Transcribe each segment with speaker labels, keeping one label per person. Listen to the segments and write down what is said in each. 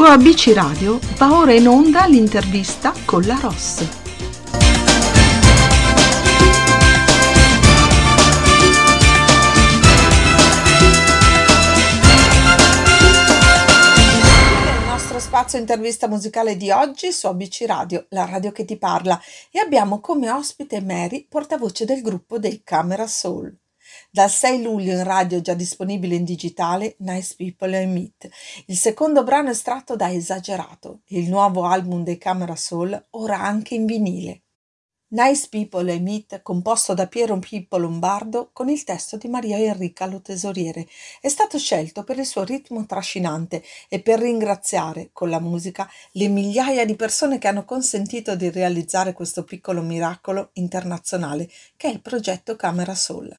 Speaker 1: Su ABC Radio va ora in onda l'intervista con la Ross. spazio intervista musicale di oggi su ABC Radio, la radio che ti parla, e abbiamo come ospite Mary, portavoce del gruppo dei Camera Soul. Dal 6 luglio in radio già disponibile in digitale Nice People I Meet, il secondo brano estratto da Esagerato, il nuovo album dei Camera Soul, ora anche in vinile. Nice People I Meet, composto da Piero Pippo Lombardo con il testo di Maria Enrica Lo Tesoriere, è stato scelto per il suo ritmo trascinante e per ringraziare con la musica le migliaia di persone che hanno consentito di realizzare questo piccolo miracolo internazionale che è il progetto Camera Soul.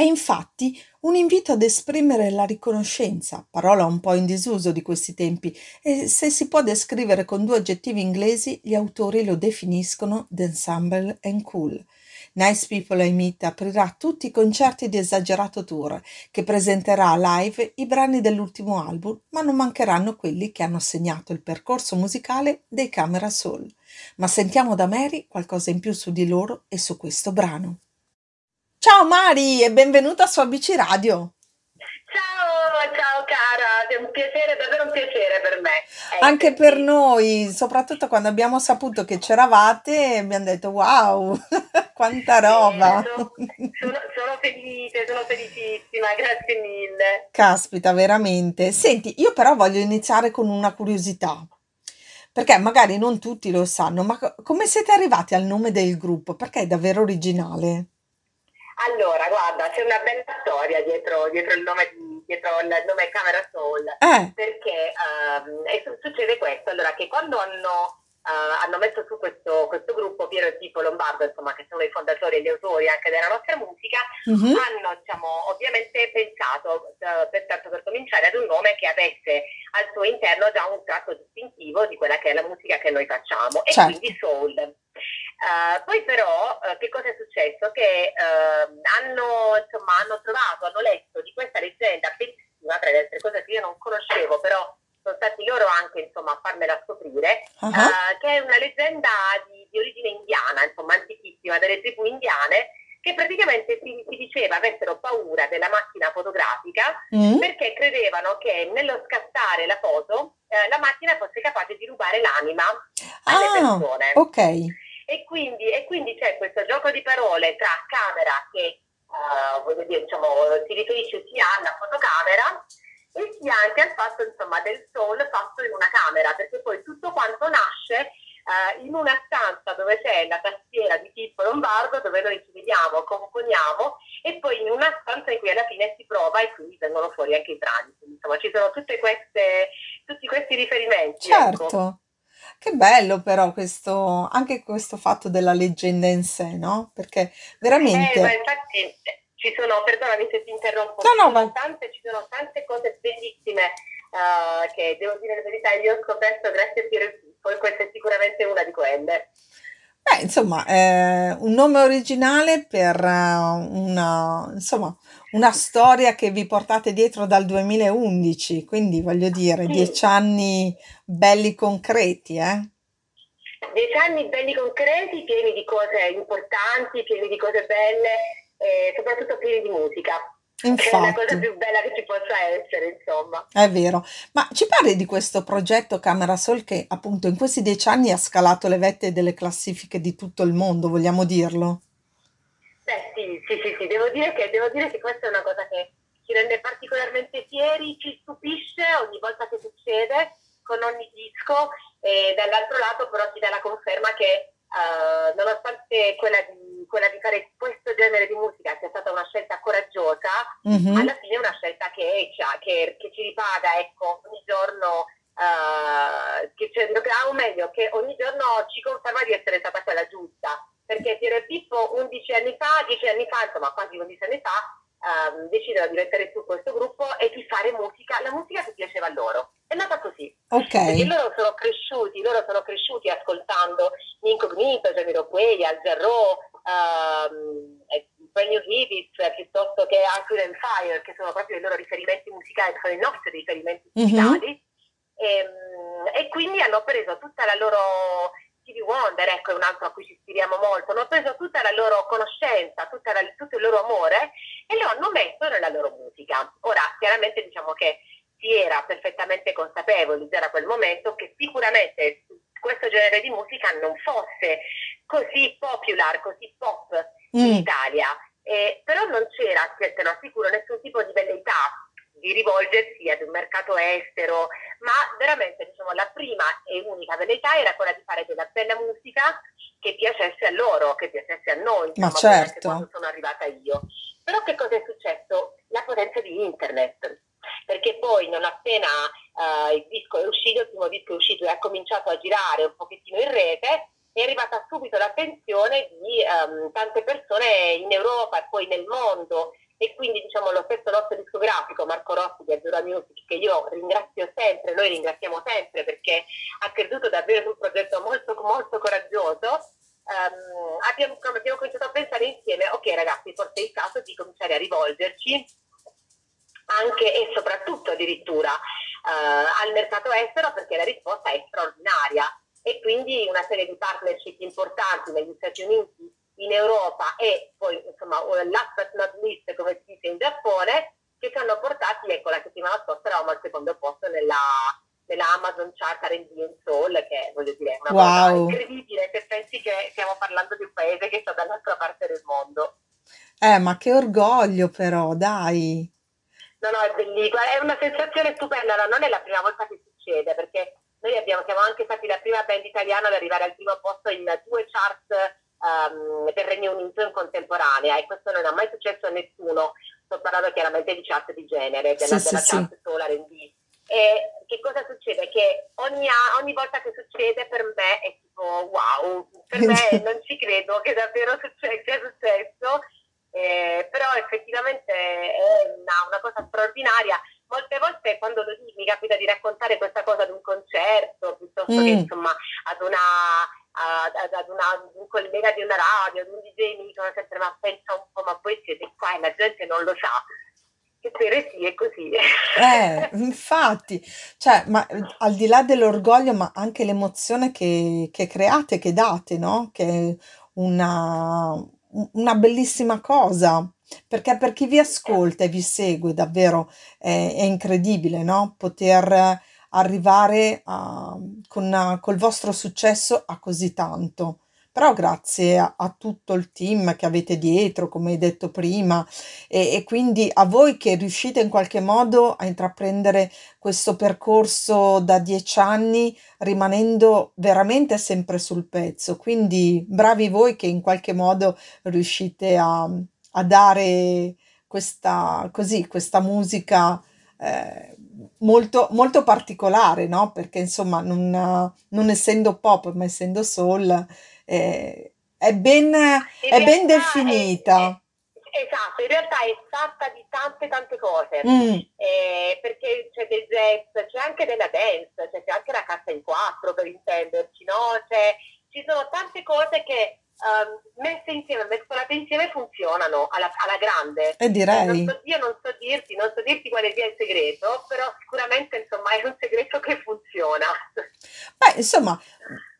Speaker 1: È infatti un invito ad esprimere la riconoscenza, parola un po' in disuso di questi tempi, e se si può descrivere con due aggettivi inglesi, gli autori lo definiscono d'ensemble and cool. Nice People I Meet aprirà tutti i concerti di Esagerato Tour, che presenterà live i brani dell'ultimo album, ma non mancheranno quelli che hanno segnato il percorso musicale dei Camera Soul. Ma sentiamo da Mary qualcosa in più su di loro e su questo brano. Ciao Mari e benvenuta su ABC Radio.
Speaker 2: Ciao, ciao cara, è un piacere, davvero un piacere per me.
Speaker 1: Eh, Anche per noi, soprattutto quando abbiamo saputo che c'eravate, abbiamo detto wow, quanta roba.
Speaker 2: Sono, sono, sono, felice, sono felicissima, grazie mille.
Speaker 1: Caspita, veramente. Senti, io però voglio iniziare con una curiosità. Perché magari non tutti lo sanno, ma come siete arrivati al nome del gruppo? Perché è davvero originale.
Speaker 2: Allora, guarda, c'è una bella storia dietro, dietro, il, nome, dietro il nome Camera Soul,
Speaker 1: eh.
Speaker 2: perché um, succede questo, allora che quando hanno, uh, hanno messo su questo, questo, gruppo, Piero e Pippo Lombardo, insomma, che sono i fondatori e gli autori anche della nostra musica, uh-huh. hanno diciamo, ovviamente pensato, uh, per, tanto per cominciare, ad un nome che avesse al suo interno già un tratto distintivo di quella che è la musica che noi facciamo, e
Speaker 1: certo.
Speaker 2: quindi Soul. Uh, poi però uh, che cosa è successo? Che uh, hanno, insomma, hanno trovato, hanno letto di questa leggenda bellissima, tra le altre cose che io non conoscevo, però sono stati loro anche insomma, a farmela scoprire, uh-huh. che è una leggenda di, di, origine indiana, insomma antichissima, delle tribù indiane, che praticamente si, si diceva avessero paura della macchina fotografica mm. perché credevano che nello scattare la foto eh, la macchina fosse capace di rubare l'anima alle
Speaker 1: ah,
Speaker 2: persone.
Speaker 1: Ok.
Speaker 2: Quindi, e quindi c'è questo gioco di parole tra camera che uh, voglio dire, diciamo, si riferisce sia alla fotocamera e sia anche al fatto insomma, del soul fatto in una camera, perché poi tutto quanto nasce uh, in una stanza dove c'è la tastiera di Pippo Lombardo, dove noi ci vediamo, componiamo, e poi in una stanza in cui alla fine si prova e quindi vengono fuori anche i brani. Insomma, ci sono queste, tutti questi riferimenti.
Speaker 1: Certo.
Speaker 2: Ecco.
Speaker 1: Che bello però questo, anche questo fatto della leggenda in sé, no? Perché veramente...
Speaker 2: Eh, ma infatti ci sono, perdonami se ti interrompo,
Speaker 1: no, no,
Speaker 2: sono tante, ci sono tante cose bellissime uh, che devo dire la verità, io ho scoperto grazie a Piero poi questa è sicuramente una di quelle.
Speaker 1: Beh, insomma, eh, un nome originale per uh, una, insomma, una storia che vi portate dietro dal 2011, quindi voglio dire, sì. dieci anni belli concreti, eh?
Speaker 2: Dieci anni belli concreti, pieni di cose importanti, pieni di cose belle e soprattutto pieni di musica. Infatti. Che è la cosa più bella che ci possa essere, insomma.
Speaker 1: È vero. Ma ci parli di questo progetto Camera Sol che appunto in questi dieci anni ha scalato le vette delle classifiche di tutto il mondo, vogliamo dirlo?
Speaker 2: Beh sì, sì, sì, sì. Devo, dire che, devo dire che questa è una cosa che ci rende particolarmente fieri, ci stupisce ogni volta che succede con ogni disco e dall'altro lato però ci dà la conferma che uh, nonostante quella di, quella di, fare questo genere di musica sia stata una scelta coraggiosa, mm-hmm. alla fine è una scelta che, che, che ci ripaga ecco, ogni giorno Uh, che, cioè, o meglio, che ogni giorno ci conferma di essere stata quella giusta. Perché Piero e Pippo 11 anni fa, 10 anni fa, insomma quasi 11 anni fa, um, decidono di mettere su questo gruppo e di fare musica, la musica che piaceva a loro. È nata così.
Speaker 1: Ok.
Speaker 2: Perché loro sono cresciuti, loro sono cresciuti ascoltando Incognito, Jamiroquai, Al Jarreau, um, Brand New Hibbits, piuttosto che Arthur and Fire, che sono proprio i loro riferimenti musicali, sono i nostri riferimenti mhm. musicali. Mm-hmm. E, e quindi hanno preso tutta la loro Stevie Wonder, ecco è un altro a cui ci ispiriamo molto, hanno preso tutta la loro conoscenza, la, tutto il loro amore e lo hanno messo nella loro musica. Ora, chiaramente diciamo che si era perfettamente consapevoli già da quel momento che sicuramente questo genere di musica non fosse così popular, così pop mm. in Italia, eh, però non c'era, te lo assicuro, nessun tipo di velleità di rivolgersi ad un mercato estero, ma veramente diciamo, la prima e unica velleità era quella di fare della bella musica che piacesse a loro, che piacesse a noi,
Speaker 1: insomma, ma certo.
Speaker 2: quando sono arrivata io. Però che cosa è successo? La potenza di internet perché poi non appena uh, il disco è uscito, il primo disco è uscito e ha cominciato a girare un pochettino in rete, è arrivata subito l'attenzione di um, tante persone in Europa e poi nel mondo. E quindi diciamo lo stesso nostro discografico Marco Rossi di Azzurra Music che io ringrazio sempre, noi ringraziamo sempre perché ha creduto davvero su un progetto molto molto coraggioso um, abbiamo, abbiamo cominciato a pensare insieme ok ragazzi forse è il caso di cominciare a rivolgerci anche e soprattutto addirittura uh, al mercato estero perché la risposta è straordinaria e quindi una serie di partnership importanti negli Stati Uniti in Europa e poi insomma last but not least come si dice in Giappone che ci hanno portati, ecco la settimana scorsa eravamo al secondo posto nella, nella Amazon Chart R&B in Soul che voglio dire è una wow. cosa incredibile se pensi che stiamo parlando di un paese che sta dall'altra parte del mondo.
Speaker 1: Eh ma che orgoglio però dai!
Speaker 2: No, no, è bellissimo, è una sensazione stupenda, no, non è la prima volta che succede perché noi abbiamo, siamo anche stati la prima band italiana ad arrivare al primo posto in due chart um, del Regno Unito in contemporanea e questo non è mai successo a nessuno, sto parlando chiaramente di chat di genere, della, sì, della sì, chat sì. Solar R&B. E che cosa succede? Che ogni, ogni, volta che succede per me è tipo wow, per me non ci credo che davvero succe- sia successo, eh, però effettivamente è una, una, cosa straordinaria. Molte volte quando mi capita di raccontare questa cosa ad un concerto, piuttosto mm. che insomma ad una ad, ad, una, un collega di una radio, ad un DJ mi dicono sempre ma pensa un po', ma poi siete qua e la gente non lo sa. Che per sì è così.
Speaker 1: Eh, infatti, cioè, ma al di là dell'orgoglio, ma anche l'emozione che, che create, che date, no? Che è una, una bellissima cosa perché per chi vi ascolta e vi segue davvero è, è incredibile, no? Poter arrivare a, con, col vostro successo a così tanto. Però grazie a, a, tutto il team che avete dietro, come hai detto prima, e, e quindi a voi che riuscite in qualche modo a intraprendere questo percorso da dieci anni rimanendo veramente sempre sul pezzo. Quindi bravi voi che in qualche modo riuscite a, a dare questa, così, questa musica eh, molto, molto particolare, no? Perché insomma, non, non essendo pop, ma essendo soul, eh, è ben, è ben definita.
Speaker 2: È, è, esatto, in realtà è fatta di tante tante cose, mm. eh, perché c'è del jazz, c'è anche della dance, c'è anche la cassa in quattro per intenderci, no? C'è, ci sono tante cose che um, messe insieme, mescolate insieme funzionano alla, alla grande.
Speaker 1: E direi.
Speaker 2: Non so, io non so dirti, non so dirti quale sia il segreto, però sicuramente insomma è un segreto che funziona.
Speaker 1: Beh, insomma,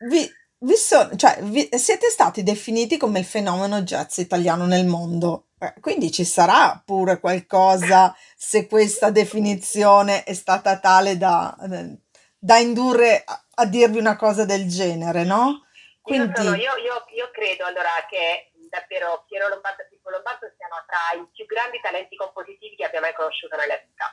Speaker 1: vi, vi so, cioè, vi, siete stati definiti come il fenomeno jazz italiano nel mondo. Quindi ci sarà pure qualcosa se questa definizione è stata tale da, da indurre a, a dirvi una cosa del genere, no?
Speaker 2: Quindi... Io, sono, io, io, io, credo allora che davvero Piero Lombardo e Pippo Lombardo siano tra i più grandi talenti compositivi che abbia mai conosciuto nella vita.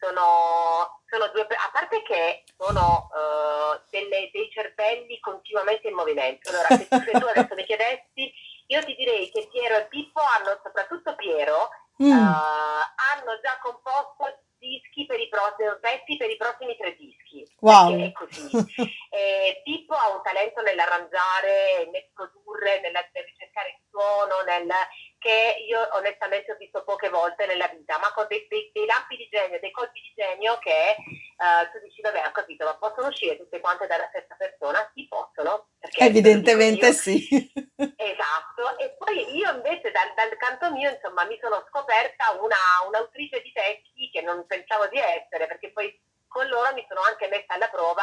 Speaker 2: Sono, sono due, a parte che sono uh, delle, dei cervelli continuamente in movimento. Allora, se, se tu adesso mi chiedessi, io ti direi che Piero e Pippo hanno, soprattutto Piero, mm. uh, hanno già composto dischi per i prossimi, pezzi per i prossimi tre dischi.
Speaker 1: Wow.
Speaker 2: È così. eh, Pippo ha un talento nell'arrangiare, nel produrre, nel, nel ricercare il suono, nel, che io onestamente ho visto poche volte nella vita, ma con dei, dei, dei lampi di genio, dei colpi di genio che uh, tu dici, vabbè, ho capito, ma possono uscire tutte quante dalla stessa persona? Sì, possono.
Speaker 1: Evidentemente sì.
Speaker 2: Esatto, e poi io invece dal, dal canto mio, insomma, mi sono scoperta una, un'autrice di testi che non pensavo di essere, perché poi con loro mi sono anche messa alla prova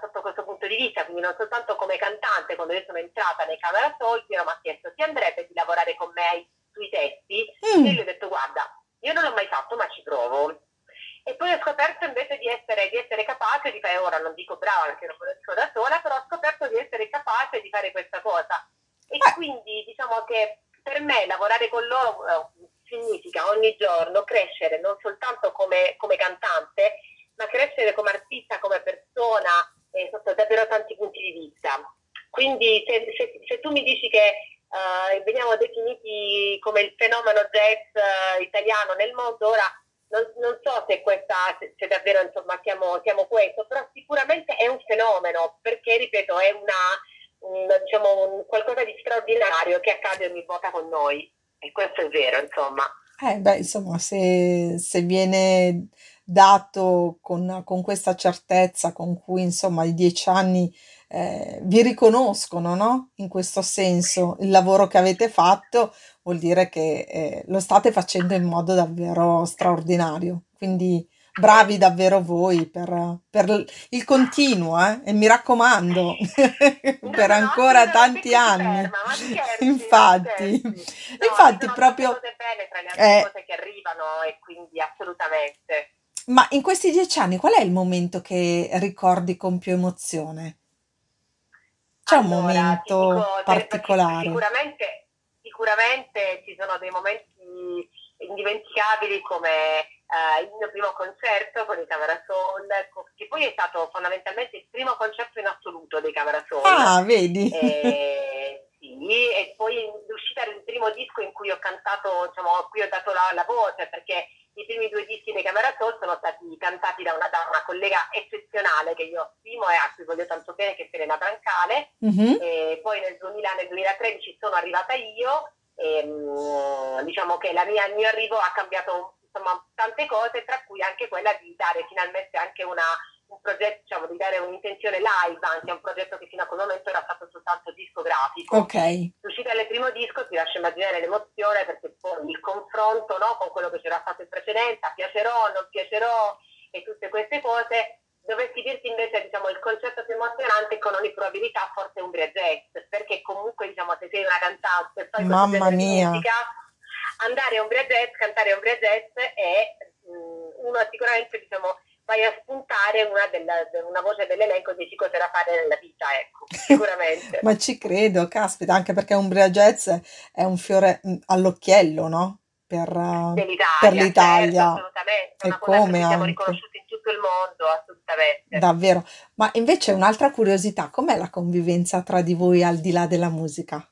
Speaker 2: sotto questo punto di vista, quindi non soltanto come cantante, quando io sono entrata nei Camera Piero mi ha chiesto ti andrebbe di lavorare con me sui testi? Mm. E io ho detto guarda, io non l'ho mai fatto ma ci provo. E poi ho scoperto invece di essere, di essere capace di fare, ora non dico brava perché non lo dico da sola, però ho scoperto di essere capace di fare questa cosa. E eh. quindi diciamo che per me lavorare con loro eh, significa ogni giorno crescere non soltanto come, come cantante, ma crescere come artista, come persona, eh, sotto davvero tanti punti di vista. Quindi se, se, se tu mi dici che uh, veniamo definiti come il fenomeno jazz uh, italiano nel mondo, ora non, non so se, questa, se, se davvero insomma, siamo, siamo, questo, però sicuramente è un fenomeno, perché ripeto, è una, un, diciamo, un qualcosa di straordinario che accade ogni volta con noi. E questo è vero, insomma.
Speaker 1: Eh, beh, insomma, se, se viene dato con, con questa certezza con cui, insomma, i dieci anni eh, vi riconoscono, no? In questo senso, il lavoro che avete fatto vuol dire che eh, lo state facendo in modo davvero straordinario. Quindi bravi davvero voi per, per il continuo, eh? e mi raccomando, per ancora no, tanti anni. Ferma, scherzi, infatti,
Speaker 2: no, infatti proprio... Bene tra le altre eh, cose che arrivano e quindi assolutamente.
Speaker 1: Ma in questi dieci anni qual è il momento che ricordi con più emozione? C'è un momento dico, particolare?
Speaker 2: Sicuramente, sicuramente ci sono dei momenti indimenticabili come uh, il mio primo concerto con i Camera Soul, che poi è stato fondamentalmente il primo concerto in assoluto dei Camera Soul.
Speaker 1: Ah, vedi?
Speaker 2: E, sì, e poi l'uscita del primo disco in cui ho cantato, diciamo, a cui ho dato la, la voce, perché i primi due dischi dei Camera Soul sono stati cantati da una, da una, collega eccezionale che io stimo e a cui voglio tanto bene, che è Serena Brancale. Mm-hmm. poi nel, 2000, nel 2013 sono arrivata io e mm, diciamo che mia, il mio arrivo ha cambiato insomma, tante cose, tra cui anche quella di dare finalmente anche una, un progetto, diciamo, di dare un'intenzione live anche a un progetto che fino a quel momento era stato soltanto discografico.
Speaker 1: Ok.
Speaker 2: L'uscita del primo disco ti lascia immaginare l'emozione perché poi il confronto no, con quello che c'era stato in precedenza, piacerò, non piacerò e tutte queste cose, dovessi dirti invece diciamo, il concetto più emozionante con ogni probabilità forse Umbria Jazz, perché comunque diciamo, se sei una cantante e fai
Speaker 1: Mamma mia. musica,
Speaker 2: andare a Umbria Jazz, cantare Umbria Jazz è mh, mm, uno sicuramente diciamo, vai a spuntare una, della, una voce dell'elenco di cosa da fare nella vita, ecco, sicuramente.
Speaker 1: Ma ci credo, caspita, anche perché Umbria Jazz è un fiore mm, all'occhiello, no? Per,
Speaker 2: Dell'Italia,
Speaker 1: per l'Italia.
Speaker 2: Certo, assolutamente. E come siamo riconosciuti in tutto il mondo, assolutamente.
Speaker 1: Davvero. Ma invece un'altra curiosità, com'è la convivenza tra di voi al di là della musica?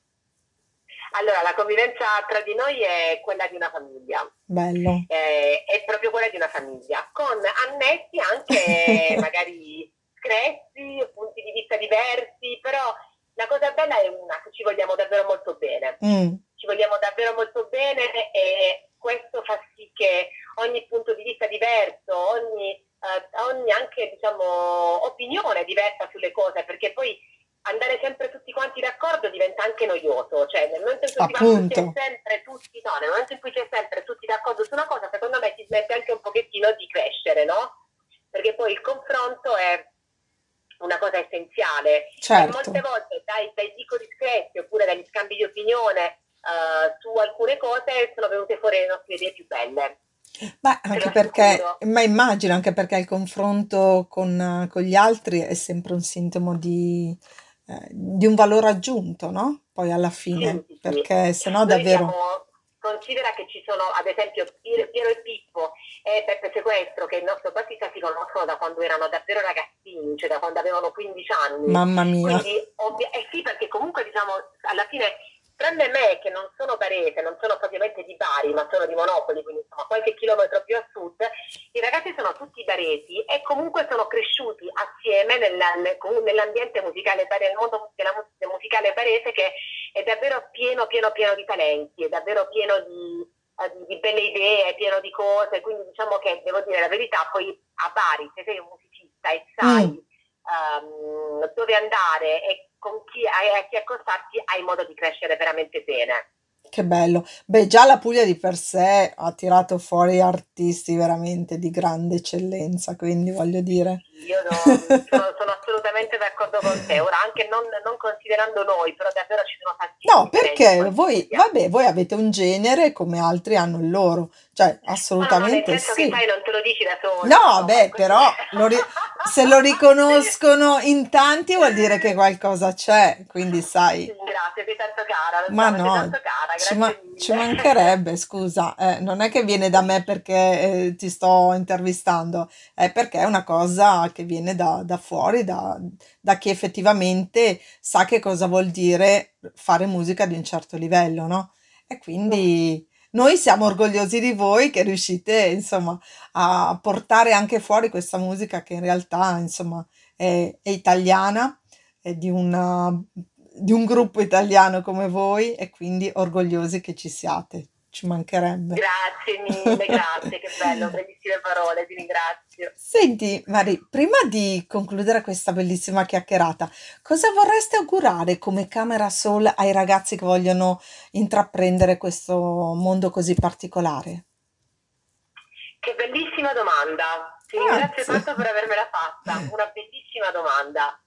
Speaker 2: Allora, la convivenza tra di noi è quella di una famiglia.
Speaker 1: Bello.
Speaker 2: Eh, è proprio quella di una famiglia, con annessi anche magari screzi, punti di vista diversi, però la cosa bella è una, che ci vogliamo davvero molto bene. Mm. Ci vogliamo davvero molto bene e questo fa sì che ogni punto di vista diverso, ogni, eh, ogni anche diciamo, opinione diversa sulle cose, perché poi andare sempre tutti quanti d'accordo diventa anche noioso, cioè nel momento in cui si sempre tutti, no, nel momento in cui c'è sempre tutti d'accordo su una cosa, secondo me si smette anche un pochettino di crescere, no? Perché poi il confronto è una cosa essenziale.
Speaker 1: Certo.
Speaker 2: E molte volte dai, dai piccoli screzi oppure dagli scambi di opinione uh, su alcune cose sono venute fuori le nostre idee più belle.
Speaker 1: Ma anche perché, ma immagino anche perché il confronto con, con gli altri è sempre un sintomo di, eh, di un valore aggiunto, no? Poi alla fine, sì, sì, perché se no davvero...
Speaker 2: Siamo, considera che ci sono ad esempio Piero e Pippo e Peppe Sequestro che il nostro bassista si conoscono da quando erano davvero ragazzini, cioè da quando avevano 15 anni.
Speaker 1: Mamma mia.
Speaker 2: Quindi, ovvia- eh sì, perché comunque diciamo alla fine tranne me che non sono barese, non sono propriamente di Bari, ma sono di Monopoli, quindi insomma qualche chilometro più a sud, i ragazzi sono tutti baresi e comunque sono cresciuti assieme nella, nell'ambiente musicale nel mondo della musica musicale barese che è davvero pieno, pieno, pieno di talenti, è davvero pieno di, eh, di, di belle idee, è pieno di cose, quindi diciamo che devo dire la verità, poi a Bari se sei un musicista e sai mm. um, dove andare e con chi, a chi accostarti hai modo di crescere veramente bene.
Speaker 1: Che bello. Beh, già la Puglia di per sé ha tirato fuori artisti veramente di grande eccellenza, quindi voglio dire.
Speaker 2: Io no, sono, sono assolutamente d'accordo con te. Ora, anche non, non considerando noi, però davvero ci sono
Speaker 1: No,
Speaker 2: tantissimi talenti
Speaker 1: perché voi, vabbè, voi avete un genere come altri hanno il loro, cioè
Speaker 2: No, no, no, nel
Speaker 1: assolutamente
Speaker 2: senso che
Speaker 1: sì.
Speaker 2: sai, non te lo dici da sola,
Speaker 1: No,
Speaker 2: insomma,
Speaker 1: beh, però lo ri- se lo riconoscono in tanti vuol dire che qualcosa c'è, quindi sai.
Speaker 2: Grazie, sei tanto cara,
Speaker 1: Ma
Speaker 2: so,
Speaker 1: no,
Speaker 2: tanto cara,
Speaker 1: ci, ma- ci mancherebbe, scusa, eh, non è che viene da me perché eh, ti sto intervistando, è perché è una cosa che viene da, da fuori, da, da chi effettivamente sa che cosa vuol dire fare musica di un certo livello, no? E quindi noi siamo orgogliosi di voi che riuscite, insomma, a portare anche fuori questa musica che in realtà, insomma, è, è italiana è di una- di un gruppo italiano come voi e quindi orgogliosi che ci siate, ci mancherebbe.
Speaker 2: Grazie mille, grazie, che bello, bellissime parole, ti ringrazio.
Speaker 1: Senti, Mari, prima di concludere questa bellissima chiacchierata, cosa vorresti augurare come Camera Soul ai ragazzi che vogliono intraprendere questo mondo così particolare?
Speaker 2: Che bellissima domanda, ti ringrazio
Speaker 1: Grazie.
Speaker 2: tanto per avermela fatta, una bellissima domanda.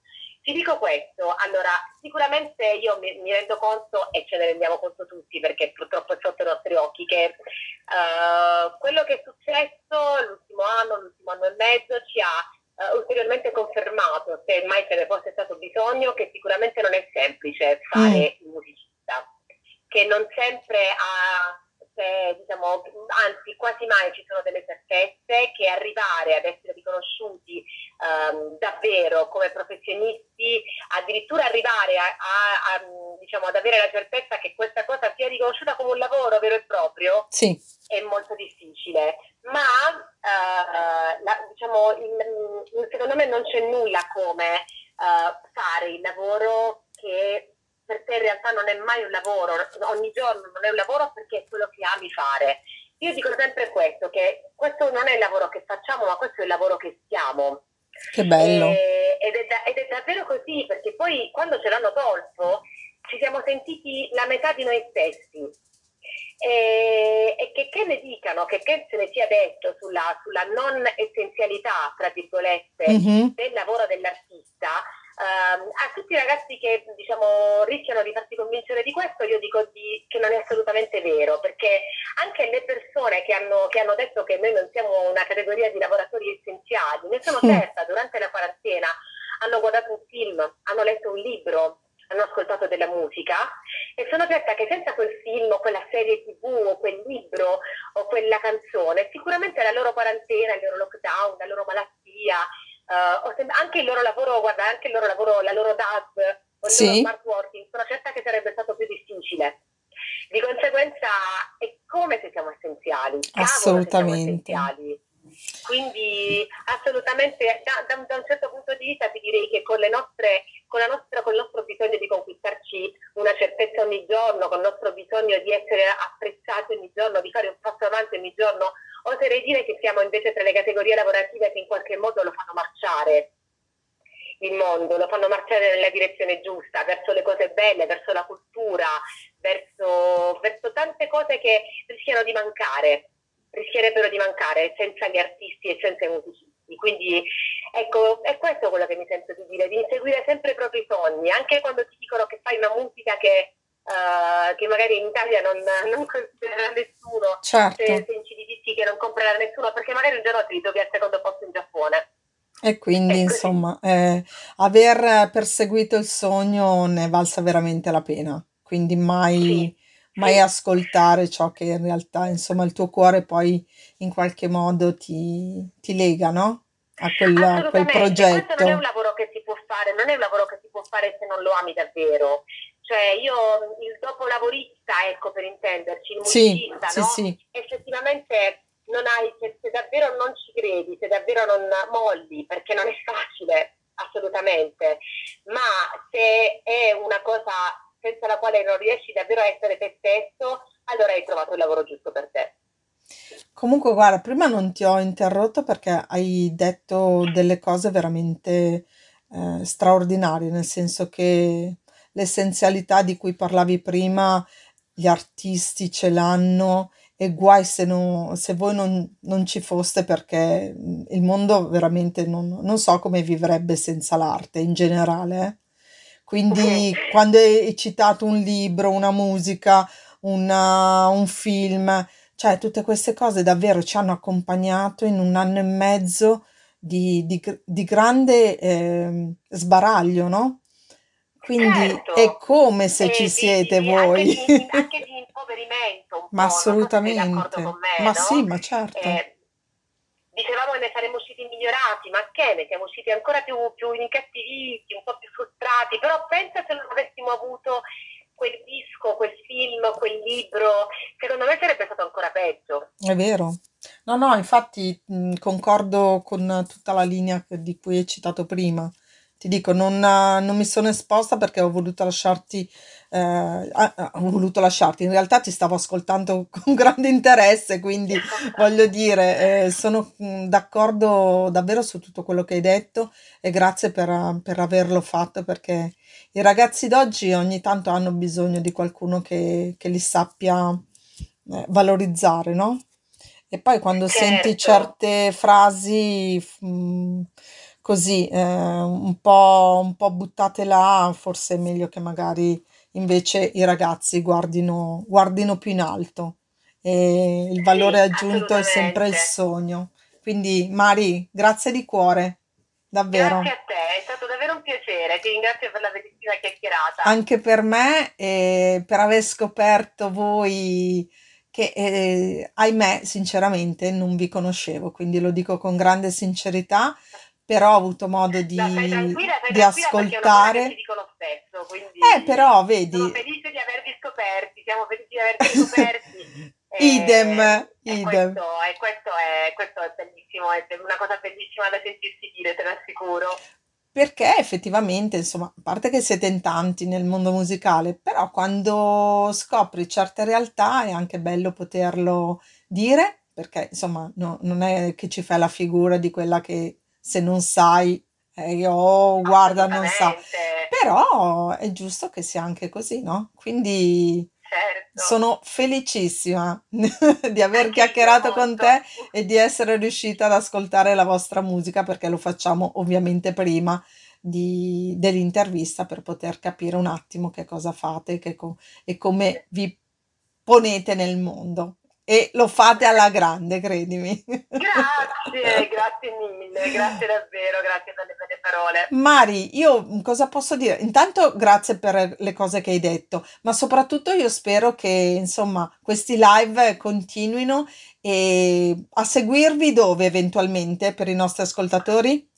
Speaker 2: Ti dico questo, allora sicuramente io mi, mi rendo conto e ce ne rendiamo conto tutti perché purtroppo è sotto i nostri occhi che eh, quello che è successo l'ultimo anno, l'ultimo anno e mezzo ci ha eh, ulteriormente confermato, se mai ce ne fosse stato bisogno, che sicuramente non è semplice
Speaker 1: Mm,
Speaker 2: fare il musicista, che non sempre ha se, diciamo, anzi quasi mai ci sono delle certezze che arrivare ad essere riconosciuti ehm, davvero come professionisti, addirittura arrivare a, a- a, diciamo, ad avere la certezza che questa cosa sia riconosciuta come un lavoro vero e proprio,
Speaker 1: sì,
Speaker 2: è molto difficile, ma eh, la- diciamo, il- il- secondo me non c'è nulla come eh, fare il lavoro che per te in realtà non è mai un lavoro, ogni giorno non è un lavoro perché è quello che ami fare. Io dico sempre questo, che questo non è il lavoro che facciamo, ma questo è il lavoro che siamo.
Speaker 1: Che bello.
Speaker 2: E- ed, è da- ed è davvero così, perché poi quando ce l'hanno tolto ci siamo sentiti la metà di noi stessi. E, e che, che ne dicano, che, che se ne sia detto sulla, sulla non essenzialità, tra virgolette,
Speaker 1: Mhm,
Speaker 2: del lavoro dell'artista, a tutti i ragazzi che diciamo rischiano di farsi convincere di questo, io dico di- che non è assolutamente vero, perché anche le persone che hanno, che hanno detto che noi non siamo una categoria di lavoratori essenziali, ne sono certa, durante la quarantena hanno guardato un film, hanno letto un libro, hanno ascoltato della musica e sono certa che senza quel film o quella serie tv o quel libro o quella canzone, sicuramente la loro quarantena, il loro lockdown, la loro malattia, sem- anche il loro lavoro, guarda, anche il loro lavoro, la loro DAD o il loro
Speaker 1: Sì,
Speaker 2: smart working, sono certa che sarebbe stato più difficile. Di conseguenza è come se siamo essenziali, se siamo
Speaker 1: assolutamente.
Speaker 2: essenziali. Quindi assolutamente da, da da un certo punto di vista ti direi che con nostre, con nostra, con il nostro bisogno di conquistarci una certezza ogni giorno, con il nostro bisogno di essere apprezzati ogni giorno, di fare un passo avanti ogni giorno, oserei dire che siamo invece tra le categorie lavorative che in qualche modo lo fanno marciare il mondo, lo fanno marciare nella direzione giusta, verso le cose belle, verso la cultura, verso, verso tante cose che rischiano di mancare, rischierebbero di mancare senza gli artisti e senza i musicisti. Quindi ecco, è questo quello che mi sento di dire, di inseguire sempre i propri sogni, anche quando ti dicono che fai una musica che, eh, che magari in Italia non, non considererà nessuno, se,
Speaker 1: Certo.
Speaker 2: se dischi che non comprerà nessuno, perché magari un giorno ti ritrovi al secondo posto in Giappone.
Speaker 1: E quindi,
Speaker 2: così.
Speaker 1: insomma, eh, aver perseguito il sogno ne è valsa veramente la pena. Quindi mai,
Speaker 2: Sì,
Speaker 1: mai
Speaker 2: sì,
Speaker 1: ascoltare ciò che in realtà, insomma, il tuo cuore poi in qualche modo ti, ti lega, no? A quel, a quel
Speaker 2: assolutamente. Questo non è un
Speaker 1: progetto.
Speaker 2: lavoro che si può fare, non è un lavoro che si può fare se non lo ami davvero. Cioè io, il dopolavorista, ecco per intenderci, il
Speaker 1: Sì,
Speaker 2: musicista,
Speaker 1: sì,
Speaker 2: no?
Speaker 1: sì,
Speaker 2: Effettivamente non hai, se, se davvero non ci credi, se davvero non molli, perché non è facile, assolutamente, ma se è una cosa senza la quale non riesci davvero a essere te stesso, allora hai trovato il lavoro giusto per te.
Speaker 1: Comunque, guarda, prima non ti ho interrotto perché hai detto delle cose veramente eh, straordinarie, nel senso che l'essenzialità di cui parlavi prima gli artisti ce l'hanno e guai se, no- se voi non, non ci foste perché mm, il mondo veramente non, non so come vivrebbe senza l'arte in generale. eh. Quindi quando hai citato un libro, una musica, una- un film, cioè tutte queste cose davvero ci hanno accompagnato in un anno e mezzo di, di di grande ehm, sbaraglio, no? Quindi è
Speaker 2: Certo,
Speaker 1: come se ci
Speaker 2: e di, di-
Speaker 1: siete
Speaker 2: di- anche,
Speaker 1: voi.
Speaker 2: di, anche di impoverimento un
Speaker 1: Ma
Speaker 2: so
Speaker 1: assolutamente.
Speaker 2: con me,
Speaker 1: Ma sì,
Speaker 2: no?
Speaker 1: ma certo.
Speaker 2: Eh, dicevamo che ne saremmo usciti migliorati, ma che ne siamo usciti ancora più, più incattiviti, un po' più frustrati, però pensa se non avessimo avuto quel disco, quel film, quel libro, secondo me sarebbe stato ancora peggio.
Speaker 1: È vero. No, no, infatti mh, concordo con tutta la linea di cui hai citato prima. Ti dico, non, eh, non mi sono esposta perché ho voluto lasciarti, eh, ah, ho voluto lasciarti. In realtà ti stavo ascoltando con grande interesse, quindi voglio dire, eh, sono mh, d'accordo davvero su tutto quello che hai detto e grazie per, per averlo fatto perché i ragazzi d'oggi ogni tanto hanno bisogno di qualcuno che, che li sappia eh, valorizzare, no? E poi quando senti
Speaker 2: Certo,
Speaker 1: certe frasi mm, così, eh, un po', un po' buttate là, forse è meglio che magari invece i ragazzi guardino, guardino più in alto. E il valore
Speaker 2: sì,
Speaker 1: aggiunto è sempre il sogno. Quindi, Mari, grazie di cuore,
Speaker 2: Grazie
Speaker 1: davvero.
Speaker 2: a te, è stato davvero un piacere, ti ringrazio per la bellissima chiacchierata.
Speaker 1: Anche per me e per aver scoperto voi che, eh, ahimè, sinceramente non vi conoscevo, quindi lo dico con grande sincerità, però ho avuto modo
Speaker 2: No, stai
Speaker 1: di,
Speaker 2: tranquilla, stai
Speaker 1: di
Speaker 2: che ti
Speaker 1: ascoltare.
Speaker 2: dicono spesso,
Speaker 1: Eh,
Speaker 2: quindi
Speaker 1: però,
Speaker 2: sono
Speaker 1: vedi,
Speaker 2: felice di avervi scoperti, siamo felici di avervi scoperti
Speaker 1: idem,
Speaker 2: e, e
Speaker 1: idem.
Speaker 2: questo, e questo è, questo è bellissimo, è una cosa bellissima da sentirsi dire, te lo assicuro.
Speaker 1: Perché effettivamente, insomma, a parte che siete in tanti nel mondo musicale, però quando scopri certe realtà è anche bello poterlo dire, perché insomma no- non è che ci fai la figura di quella che se non sai, eh, oh, guarda, non sa, però è giusto che sia anche così, no? Quindi
Speaker 2: certo,
Speaker 1: sono felicissima di aver
Speaker 2: anche
Speaker 1: chiacchierato con te e di essere riuscita ad ascoltare la vostra musica perché lo facciamo ovviamente prima di- dell'intervista per poter capire un attimo che cosa fate che co- e come vi ponete nel mondo. E lo fate alla grande, credimi.
Speaker 2: Grazie, grazie mille, grazie davvero, grazie per le belle parole.
Speaker 1: Mari, io cosa posso dire? Intanto grazie per le cose che hai detto, ma soprattutto io spero che insomma questi live continuino e a seguirvi dove eventualmente per i nostri ascoltatori?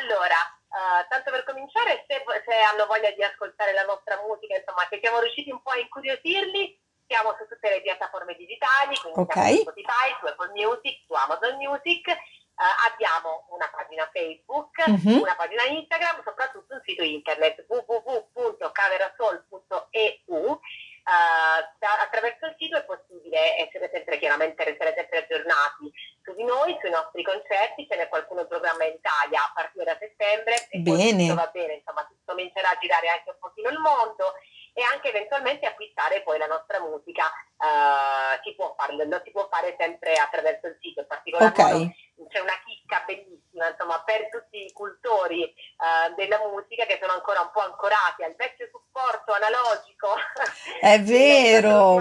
Speaker 2: Allora, eh, tanto per cominciare, se, se hanno voglia di ascoltare la nostra musica, insomma, se siamo riusciti un po' a incuriosirli, siamo su tutte le piattaforme digitali, quindi
Speaker 1: Ok?
Speaker 2: siamo su Spotify, su Apple Music, su Amazon Music, eh, abbiamo una pagina Facebook,
Speaker 1: Mhm.
Speaker 2: una pagina Instagram, soprattutto un sito internet www.camerasol.eu. Eh, da- attraverso il sito è possibile essere sempre chiaramente restare sempre aggiornati su di noi, sui nostri concerti, ce n'è qualcuno in programma in Italia a partire da settembre e
Speaker 1: Bene,
Speaker 2: va bene, insomma, si comincerà a girare anche un pochino il mondo e anche eventualmente acquistare poi la nostra musica, eh, si può farlo, lo si può fare sempre attraverso il sito, in particolar
Speaker 1: ok,
Speaker 2: modo c'è una chicca bellissima, insomma, per tutti i cultori eh, della musica che sono ancora un po' ancorati al vecchio supporto analogico.
Speaker 1: È vero,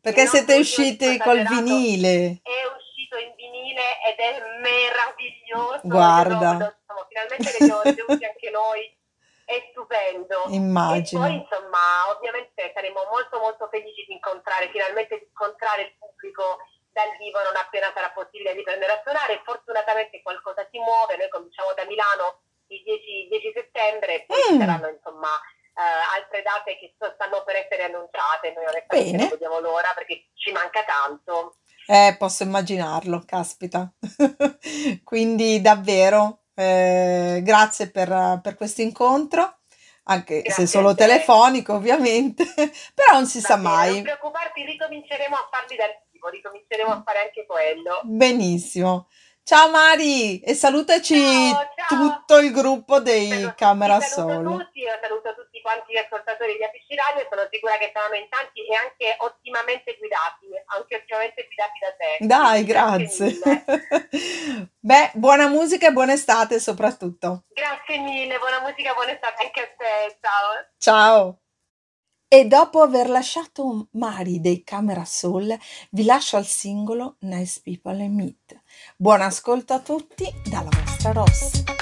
Speaker 1: perché siete usciti col vinile,
Speaker 2: è uscito in vinile ed è meraviglioso.
Speaker 1: Guarda,
Speaker 2: lo- insomma, finalmente che abbiamo ricevuti anche noi, è stupendo. E poi,
Speaker 1: immagino.
Speaker 2: insomma, ovviamente saremo molto molto felici di incontrare, finalmente di incontrare il pubblico dal vivo non appena sarà possibile riprendere a suonare. Fortunatamente qualcosa si muove, noi cominciamo da Milano il 10, 10 settembre e poi ci
Speaker 1: Mm,
Speaker 2: saranno insomma eh, altre date che stanno per essere annunciate. Noi onestamente non
Speaker 1: bene.
Speaker 2: vediamo l'ora perché ci manca tanto.
Speaker 1: Eh, posso immaginarlo, caspita. Quindi davvero, eh, grazie per, per questo incontro, anche se
Speaker 2: Grazie a
Speaker 1: solo
Speaker 2: te.
Speaker 1: telefonico, ovviamente, però non si
Speaker 2: Va
Speaker 1: sa
Speaker 2: bene, non
Speaker 1: mai.
Speaker 2: preoccuparti, ricominceremo a farli dal vivo, ricominceremo a fare anche quello.
Speaker 1: Benissimo. Ciao Mari e salutaci
Speaker 2: Ciao, ciao.
Speaker 1: tutto il gruppo dei
Speaker 2: Salu-
Speaker 1: Camera
Speaker 2: vi saluto tutti, io saluto tutti quanti gli ascoltatori di Apici Radio, sono sicura che saranno in tanti e anche ottimamente guidati, anche ottimamente guidati da te.
Speaker 1: Dai, grazie. Beh, buona musica e buona estate soprattutto.
Speaker 2: Grazie mille, buona musica, buona estate anche a te, ciao.
Speaker 1: Ciao. E dopo aver lasciato Mari dei Camera Soul, vi lascio al singolo Nice People and Meet. Buon ascolto a tutti dalla vostra Ross.